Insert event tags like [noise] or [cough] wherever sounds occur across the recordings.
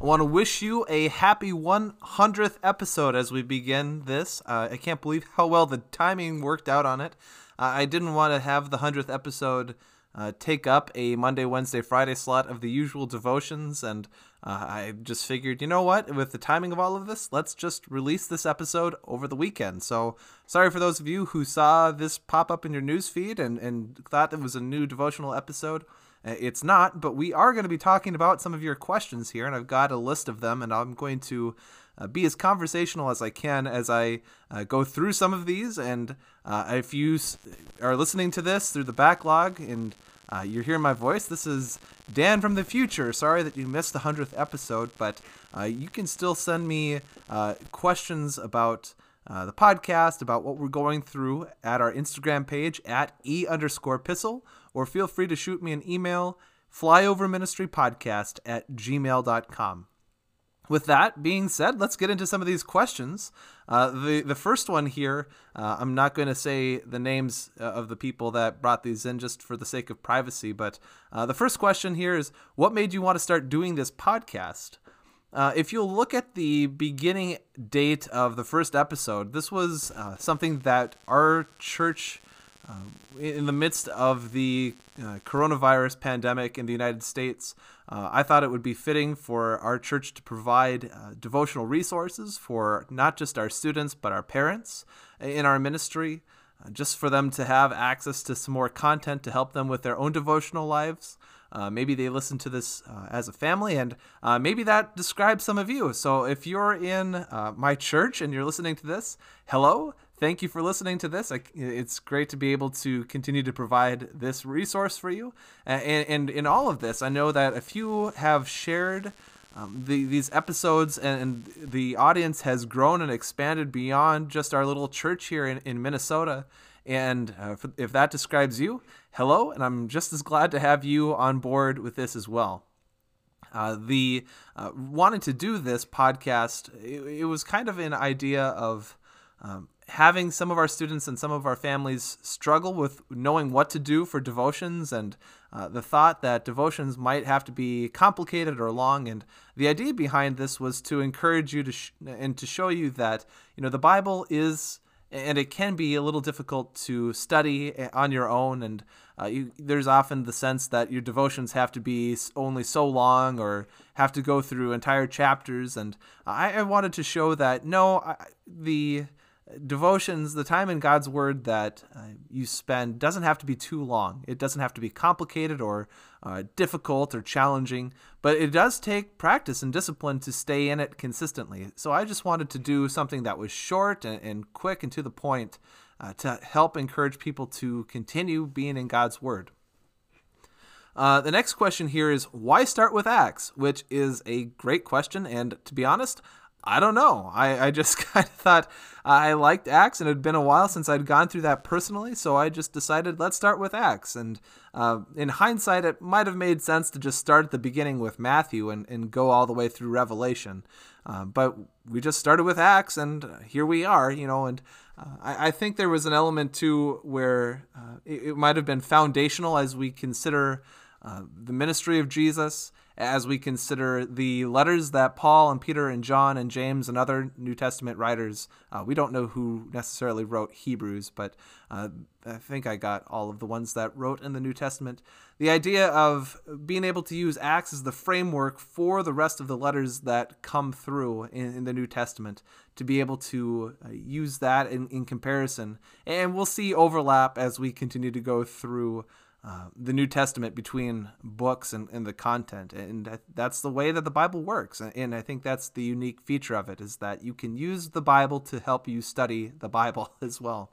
I want to wish you a happy 100th episode as we begin this. Uh, I can't believe how well the timing worked out on it. Uh, I didn't want to have the 100th episode uh, take up a Monday, Wednesday, Friday slot of the usual devotions, and uh, I just figured, you know what, with the timing of all of this, let's just release this episode over the weekend. So, sorry for those of you who saw this pop up in your news feed and, and thought it was a new devotional episode. Uh, it's not, but we are going to be talking about some of your questions here, and I've got a list of them, and I'm going to uh, be as conversational as I can as I uh, go through some of these. And uh, if you are listening to this through the backlog and uh, you're hearing my voice, this is Dan from the future. Sorry that you missed the 100th episode, but uh, you can still send me questions about. The podcast about what we're going through at our Instagram page at e underscore pissel, or feel free to shoot me an email, flyoverministrypodcast at gmail.com. With that being said, let's get into some of these questions. Uh, the the first one here, uh, I'm not going to say the names uh, of the people that brought these in just for the sake of privacy, but uh, the first question here is, what made you want to start doing this podcast? Uh, if you'll look at the beginning date of the first episode, this was uh, something that our church, uh, in the midst of the uh, coronavirus pandemic in the United States, uh, I thought it would be fitting for our church to provide uh, devotional resources for not just our students, but our parents in our ministry, just for them to have access to some more content to help them with their own devotional lives. Uh, maybe they listen to this uh, as a family, and uh, maybe that describes some of you. So if you're in uh, my church and you're listening to this, hello. Thank you for listening to this. It's great to be able to continue to provide this resource for you. And, and in all of this, I know that a few have shared um, the, these episodes, and, and the audience has grown and expanded beyond just our little church here in, in Minnesota. And uh, if that describes you, hello, and I'm just as glad to have you on board with this as well. Uh, the uh, wanting to do this podcast, it, it, was kind of an idea of um, having some of our students and some of our families struggle with knowing what to do for devotions and uh, the thought that devotions might have to be complicated or long and the idea behind this was to encourage you to sh- and to show you that you know the bible is and it can be a little difficult to study on your own and uh, you, there's often the sense that your devotions have to be only so long or have to go through entire chapters and i, I wanted to show that no I, the devotions the time in god's word that uh, you spend doesn't have to be too long. It doesn't have to be complicated or uh, difficult or challenging but it does take practice and discipline to stay in it consistently. So i just wanted to do something that was short and, and quick and to the point uh, to help encourage people to continue being in god's word. Uh, the next question here is why start with Acts, which is a great question. And to be honest, I don't know. I, I just [laughs] kind of thought I liked Acts, and it had been a while since I'd gone through that personally, so I just decided let's start with Acts. And uh, in hindsight, it might have made sense to just start at the beginning with Matthew and, and go all the way through Revelation. Uh, but we just started with Acts, and here we are, you know. And uh, I, I, think there was an element too where uh, it, it, might have been foundational as we consider uh, the ministry of Jesus as we consider the letters that Paul and Peter and John and James and other New Testament writers, uh, we don't know who necessarily wrote Hebrews, but uh, I think I got all of the ones that wrote in the New Testament. The idea of being able to use Acts as the framework for the rest of the letters that come through in, in the New Testament, to be able to uh, use that in, in comparison. And we'll see overlap as we continue to go through. Uh, the New Testament between books and, and the content. And that's the way that the Bible works. And I think that's the unique feature of it is that you can use the Bible to help you study the Bible [laughs] as well.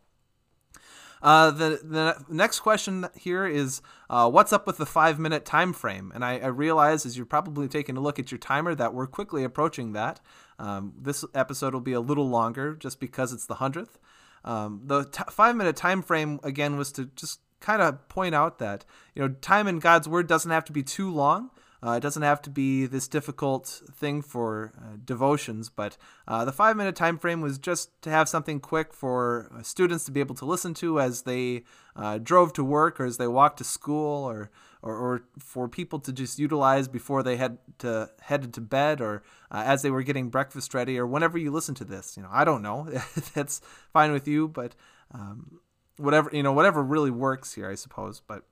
Uh, the the next question here is uh, what's up with the five minute time frame? And I, I, realize as you're probably taking a look at your timer that we're quickly approaching that. Um, this episode will be a little longer just because it's the hundredth. Um, the t- five minute time frame again was to just kind of point out that you know time in God's word doesn't have to be too long. Uh, it doesn't have to be this difficult thing for uh, devotions, but uh, the five minute time frame was just to have something quick for uh, students to be able to listen to as they uh, drove to work or as they walked to school or, or, or for people to just utilize before they had to headed to bed or uh, as they were getting breakfast ready or whenever you listen to this. You know, I don't know. [laughs] That's fine with you, but um, whatever you know, whatever really works here, I suppose. But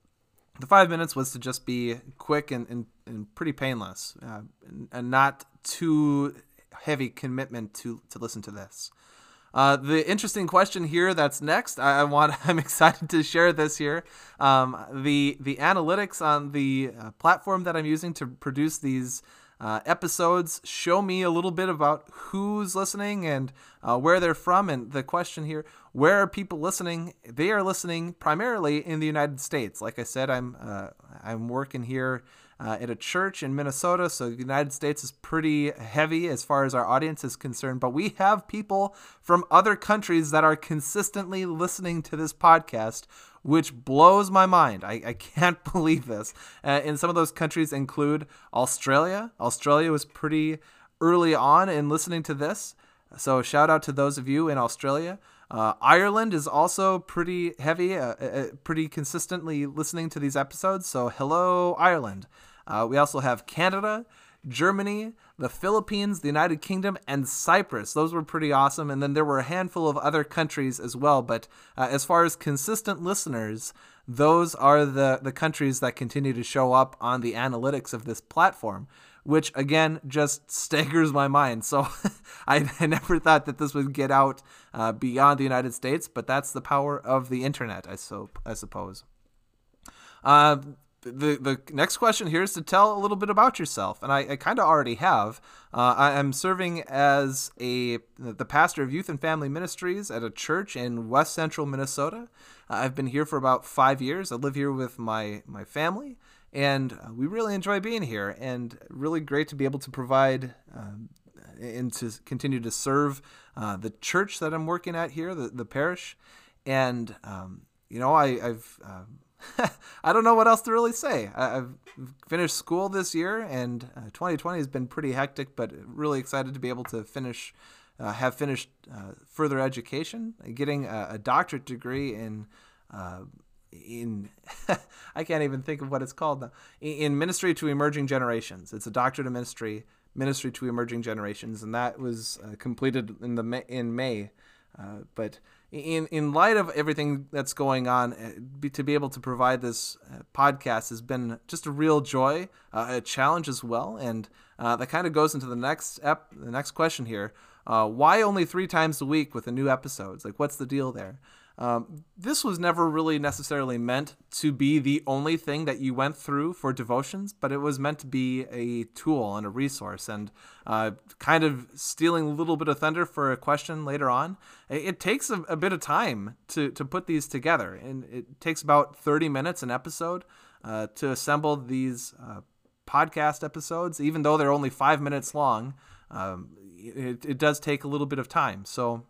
the five minutes was to just be quick and, and, and pretty painless uh, and, and, not too heavy commitment to, to listen to this. Uh, the interesting question here that's next, I, I, want, [laughs] I'm excited to share this here. Um, the the analytics on the uh, platform that I'm using to produce these uh, episodes show me a little bit about who's listening and uh, where they're from. And the question here, where are people listening? They are listening primarily in the United States. Like I said, I'm uh, I'm working here uh, at a church in Minnesota, so the United States is pretty heavy as far as our audience is concerned. But we have people from other countries that are consistently listening to this podcast which blows my mind. I, I can't [laughs] believe this. Uh, and some of those countries include Australia. Australia was pretty early on in listening to this. So shout out to those of you in Australia. Uh, Ireland is also pretty heavy, uh, uh, uh pretty consistently listening to these episodes. So hello, Ireland. Uh, we also have Canada, Germany, the Philippines, the United Kingdom, and Cyprus. Those were pretty awesome. And then there were a handful of other countries as well. But uh, as far as consistent listeners, those are the, the countries that continue to show up on the analytics of this platform, which again just [laughs] staggers my mind. So [laughs] I, I, never thought that this would get out uh, beyond the United States, but that's the power of the internet, I, so, I suppose. Uh, the the next question here is to tell a little bit about yourself, and I, I kind of already have. Uh, I am serving as a the pastor of youth and family ministries at a church in West Central Minnesota. I've been here for about five years. I live here with my my family, and uh, we really enjoy being here. And really great to be able to provide um, and to continue to serve uh, the church that I'm working at here, the the parish, and um, you know I, I've um, [laughs] I don't know what else to really say. I, have finished school this year, and uh, 2020 has been pretty hectic, but really excited to be able to finish, uh, have finished uh, further education, getting a, a doctorate degree in. In [laughs] I can't even think of what it's called now. In ministry to emerging generations, it's a doctorate of ministry, ministry to emerging generations, and that was uh, completed in the in May. Uh, but in in light of everything that's going on, uh, be, to be able to provide this uh, podcast has been just a real joy, uh, a challenge as well, and uh, that kind of goes into the next ep- the next question here. Why only three times a week with the new episodes? Like, what's the deal there? Um, this was never really necessarily meant to be the only thing that you went through for devotions, but it was meant to be a tool and a resource. And uh, kind of stealing a little bit of thunder for a question later on, it, takes a, a, bit of time to, to put these together. And it takes about 30 minutes an episode uh, to assemble these uh, podcast episodes, even though they're only five minutes long. Um, it, it does take a little bit of time. So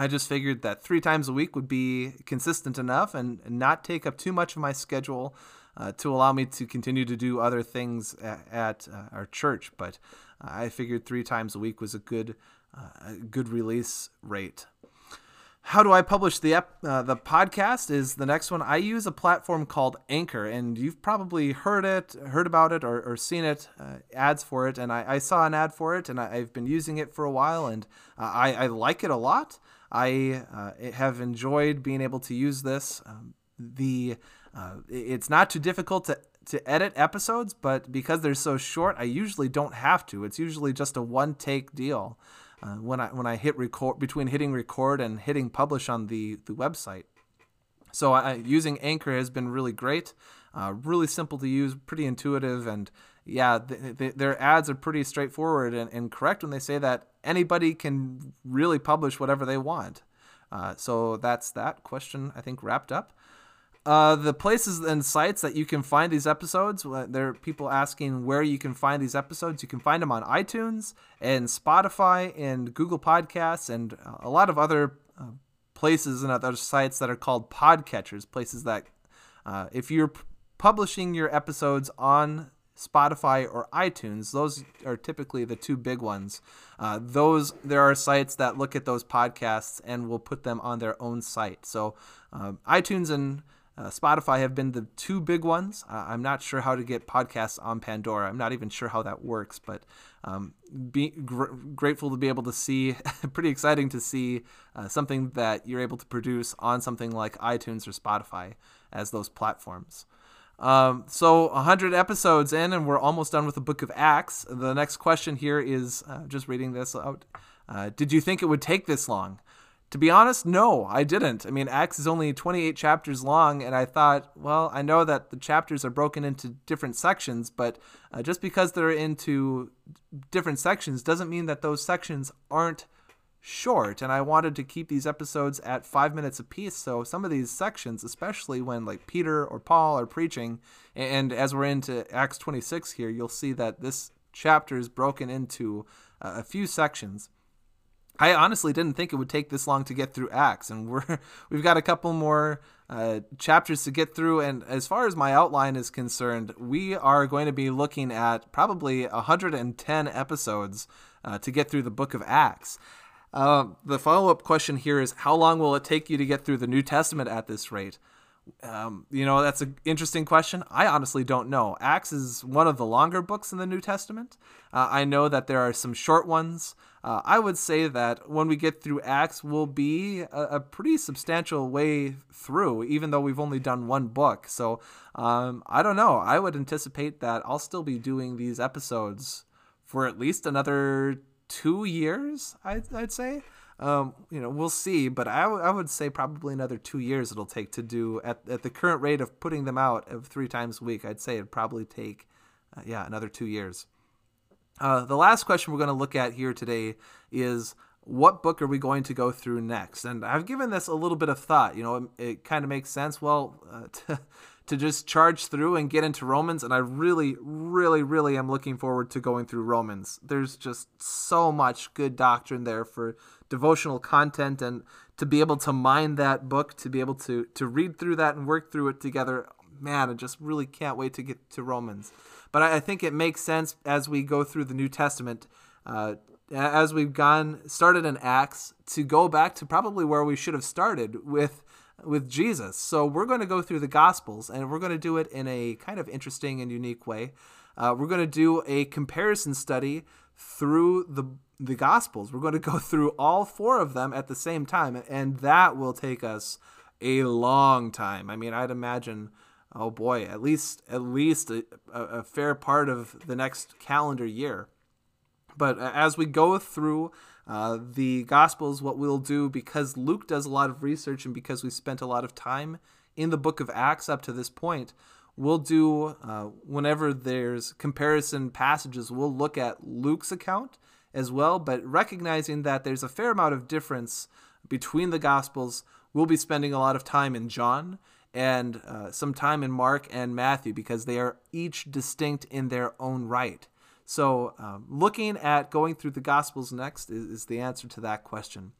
I just figured that three times a week would be consistent enough and, not take up too much of my schedule uh, to allow me to continue to do other things at, at uh, our church. But I figured three times a week was a good, uh, a good release rate. How do I publish the ep- uh, the podcast? Is the next one. I use a platform called Anchor, and you've probably heard it, heard about it, or, or seen it, uh, ads for it. And I, I, saw an ad for it, and I, have been using it for a while, and uh, I, I like it a lot. I uh, have enjoyed being able to use this. Um, the uh, it's not too difficult to to edit episodes, but because they're so short, I usually don't have to. It's usually just a one take deal uh, when I when I hit record between hitting record and hitting publish on the the website. So I, using Anchor has been really great, uh, really simple to use, pretty intuitive, and yeah, their ads are pretty straightforward and, and, correct when they say that anybody can really publish whatever they want. Uh, so that's that question, I think, wrapped up. Uh, the places and sites that you can find these episodes, there are people asking where you can find these episodes. You can find them on iTunes and Spotify and Google Podcasts and a lot of other uh, places and other sites that are called podcatchers, places that uh, if you're p- publishing your episodes on Spotify, or iTunes. Those are typically the two big ones. Uh, those there are sites that look at those podcasts and will put them on their own site. So uh, iTunes and uh, Spotify have been the two big ones. I'm not sure how to get podcasts on Pandora. I'm not even sure how that works, but um, be gr- grateful to be able to see. [laughs] pretty exciting to see uh, something that you're able to produce on something like iTunes or Spotify as those platforms. Um, so 100 episodes in, and we're almost done with the Book of Acts. The next question here is uh, just reading this out. Uh, did you think it would take this long? To be honest, no, I didn't. I mean, Acts is only 28 chapters long, and I thought, well, I know that the chapters are broken into different sections, but uh, just because they're into different sections doesn't mean that those sections aren't short. And I wanted to keep these episodes at five minutes apiece. So some of these sections, especially when like Peter or Paul are preaching, and as we're into Acts 26 here, you'll see that this chapter is broken into uh, a few sections. I honestly didn't think it would take this long to get through Acts, and we're [laughs] we've got a couple more uh, chapters to get through. And as far as my outline is concerned, we are going to be looking at probably 110 episodes uh, to get through the Book of Acts. Uh, the follow up question here is: How long will it take you to get through the New Testament at this rate? Um, you know, that's an interesting question. I honestly don't know. Acts is one of the longer books in the New Testament. Uh, I know that there are some short ones. Uh, I would say that when we get through Acts, we'll be a, a, pretty substantial way through, even though we've only done one book. So um, I don't know. I would anticipate that I'll still be doing these episodes for at least another two years, I'd, I'd say. Um, you know, we'll see, but I, w- I would say probably another two years it'll take to do at, at the current rate of putting them out of three times a week. I'd say it'd probably take, uh, yeah, another two years. Uh, the last question we're going to look at here today is what book are we going to go through next? And I've given this a little bit of thought. You know, it, it kind of makes sense. Well, uh, [laughs] to, just charge through and get into Romans. And I really, really, really am looking forward to going through Romans. There's just so much good doctrine there for devotional content and to be able to mine that book, to be able to to read through that and work through it together. Man, I just really can't wait to get to Romans. But I, I think it makes sense as we go through the New Testament, uh, as we've gone started in Acts, to go back to probably where we should have started with with Jesus. So we're going to go through the Gospels, and we're going to do it in a kind of interesting and unique way. Uh, we're going to do a comparison study through the the Gospels. We're going to go [laughs] through all four of them at the same time, and that will take us a long time. I mean, I'd imagine, oh boy, at least at least a, a fair part of the next calendar year. But as we go through uh, the Gospels, what we'll do, because Luke does a lot of research and because we spent a lot of time in the book of Acts up to this point, we'll do, uh, whenever there's comparison passages, we'll look at Luke's account as well, but recognizing that there's a fair amount of difference between the Gospels, we'll be spending a lot of time in John and uh, some time in Mark and Matthew because they are each distinct in their own right. So, um, looking at going through the Gospels next is, is, the answer to that question.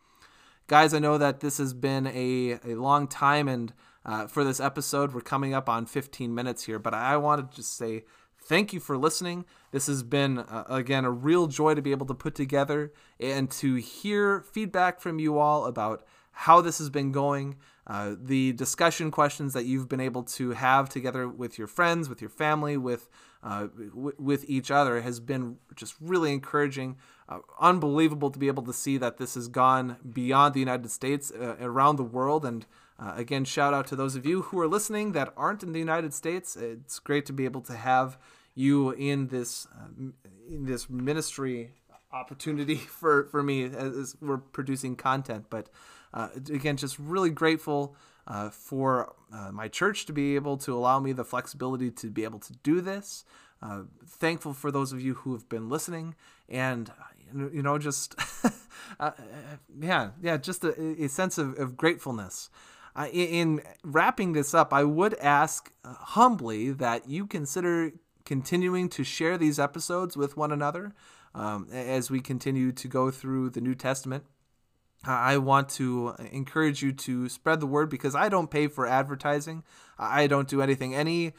Guys, I know that this has been a, a long time, and uh, for this episode, we're coming up on 15 minutes here, but I wanted to just say thank you for listening. This has been, uh, again, a real joy to be able to put together and to hear feedback from you all about how this has been going, uh, the discussion questions that you've been able to have together with your friends, with your family, with uh, w- with each other has been just really encouraging. Uh, unbelievable to be able to see that this has gone beyond the United States, uh, around the world. And uh, again, shout out to those of you who are listening that aren't in the United States. It's great to be able to have you in this uh, in this ministry opportunity [laughs] for for me as, as we're producing content. But uh, again, just really grateful uh, for uh, my church to be able to allow me the flexibility to be able to do this. Uh, thankful for those of you who have been listening, and you know, just [laughs] uh, yeah, yeah, just a, a sense of, of gratefulness. Uh, in wrapping this up, I would ask uh, humbly that you consider continuing to share these episodes with one another um, as we continue to go through the New Testament. I want to encourage you to spread the word because I don't pay for advertising. I don't do anything. Any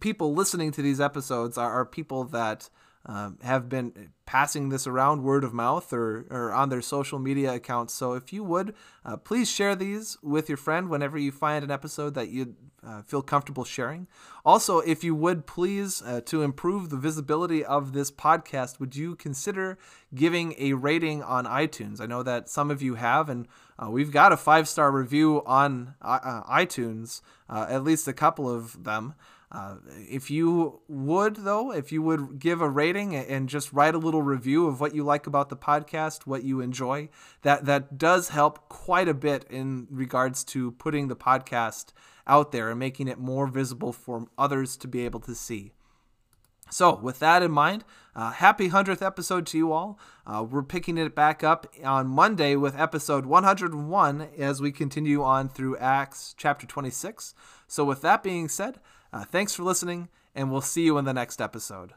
people listening to these episodes are, are people that um, have been passing this around word of mouth or, or on their social media accounts. So if you would, uh, please share these with your friend whenever you find an episode that you uh, feel comfortable sharing. Also, if you would please, uh, to improve the visibility of this podcast, would you consider giving a rating on iTunes? I know that some of you have, and uh, we've got a five star review on uh, iTunes, uh, at least a couple of them. Uh, if you would, though, if you would give a rating and just write a little review of what you like about the podcast, what you enjoy, that that does help quite a bit in regards to putting the podcast out there and making it more visible for others to be able to see. So, with that in mind, uh, happy 100th episode to you all. Uh, we're picking it back up on Monday with episode 101 as we continue on through Acts chapter 26. So, with that being said, uh, thanks for listening, and we'll see you in the next episode.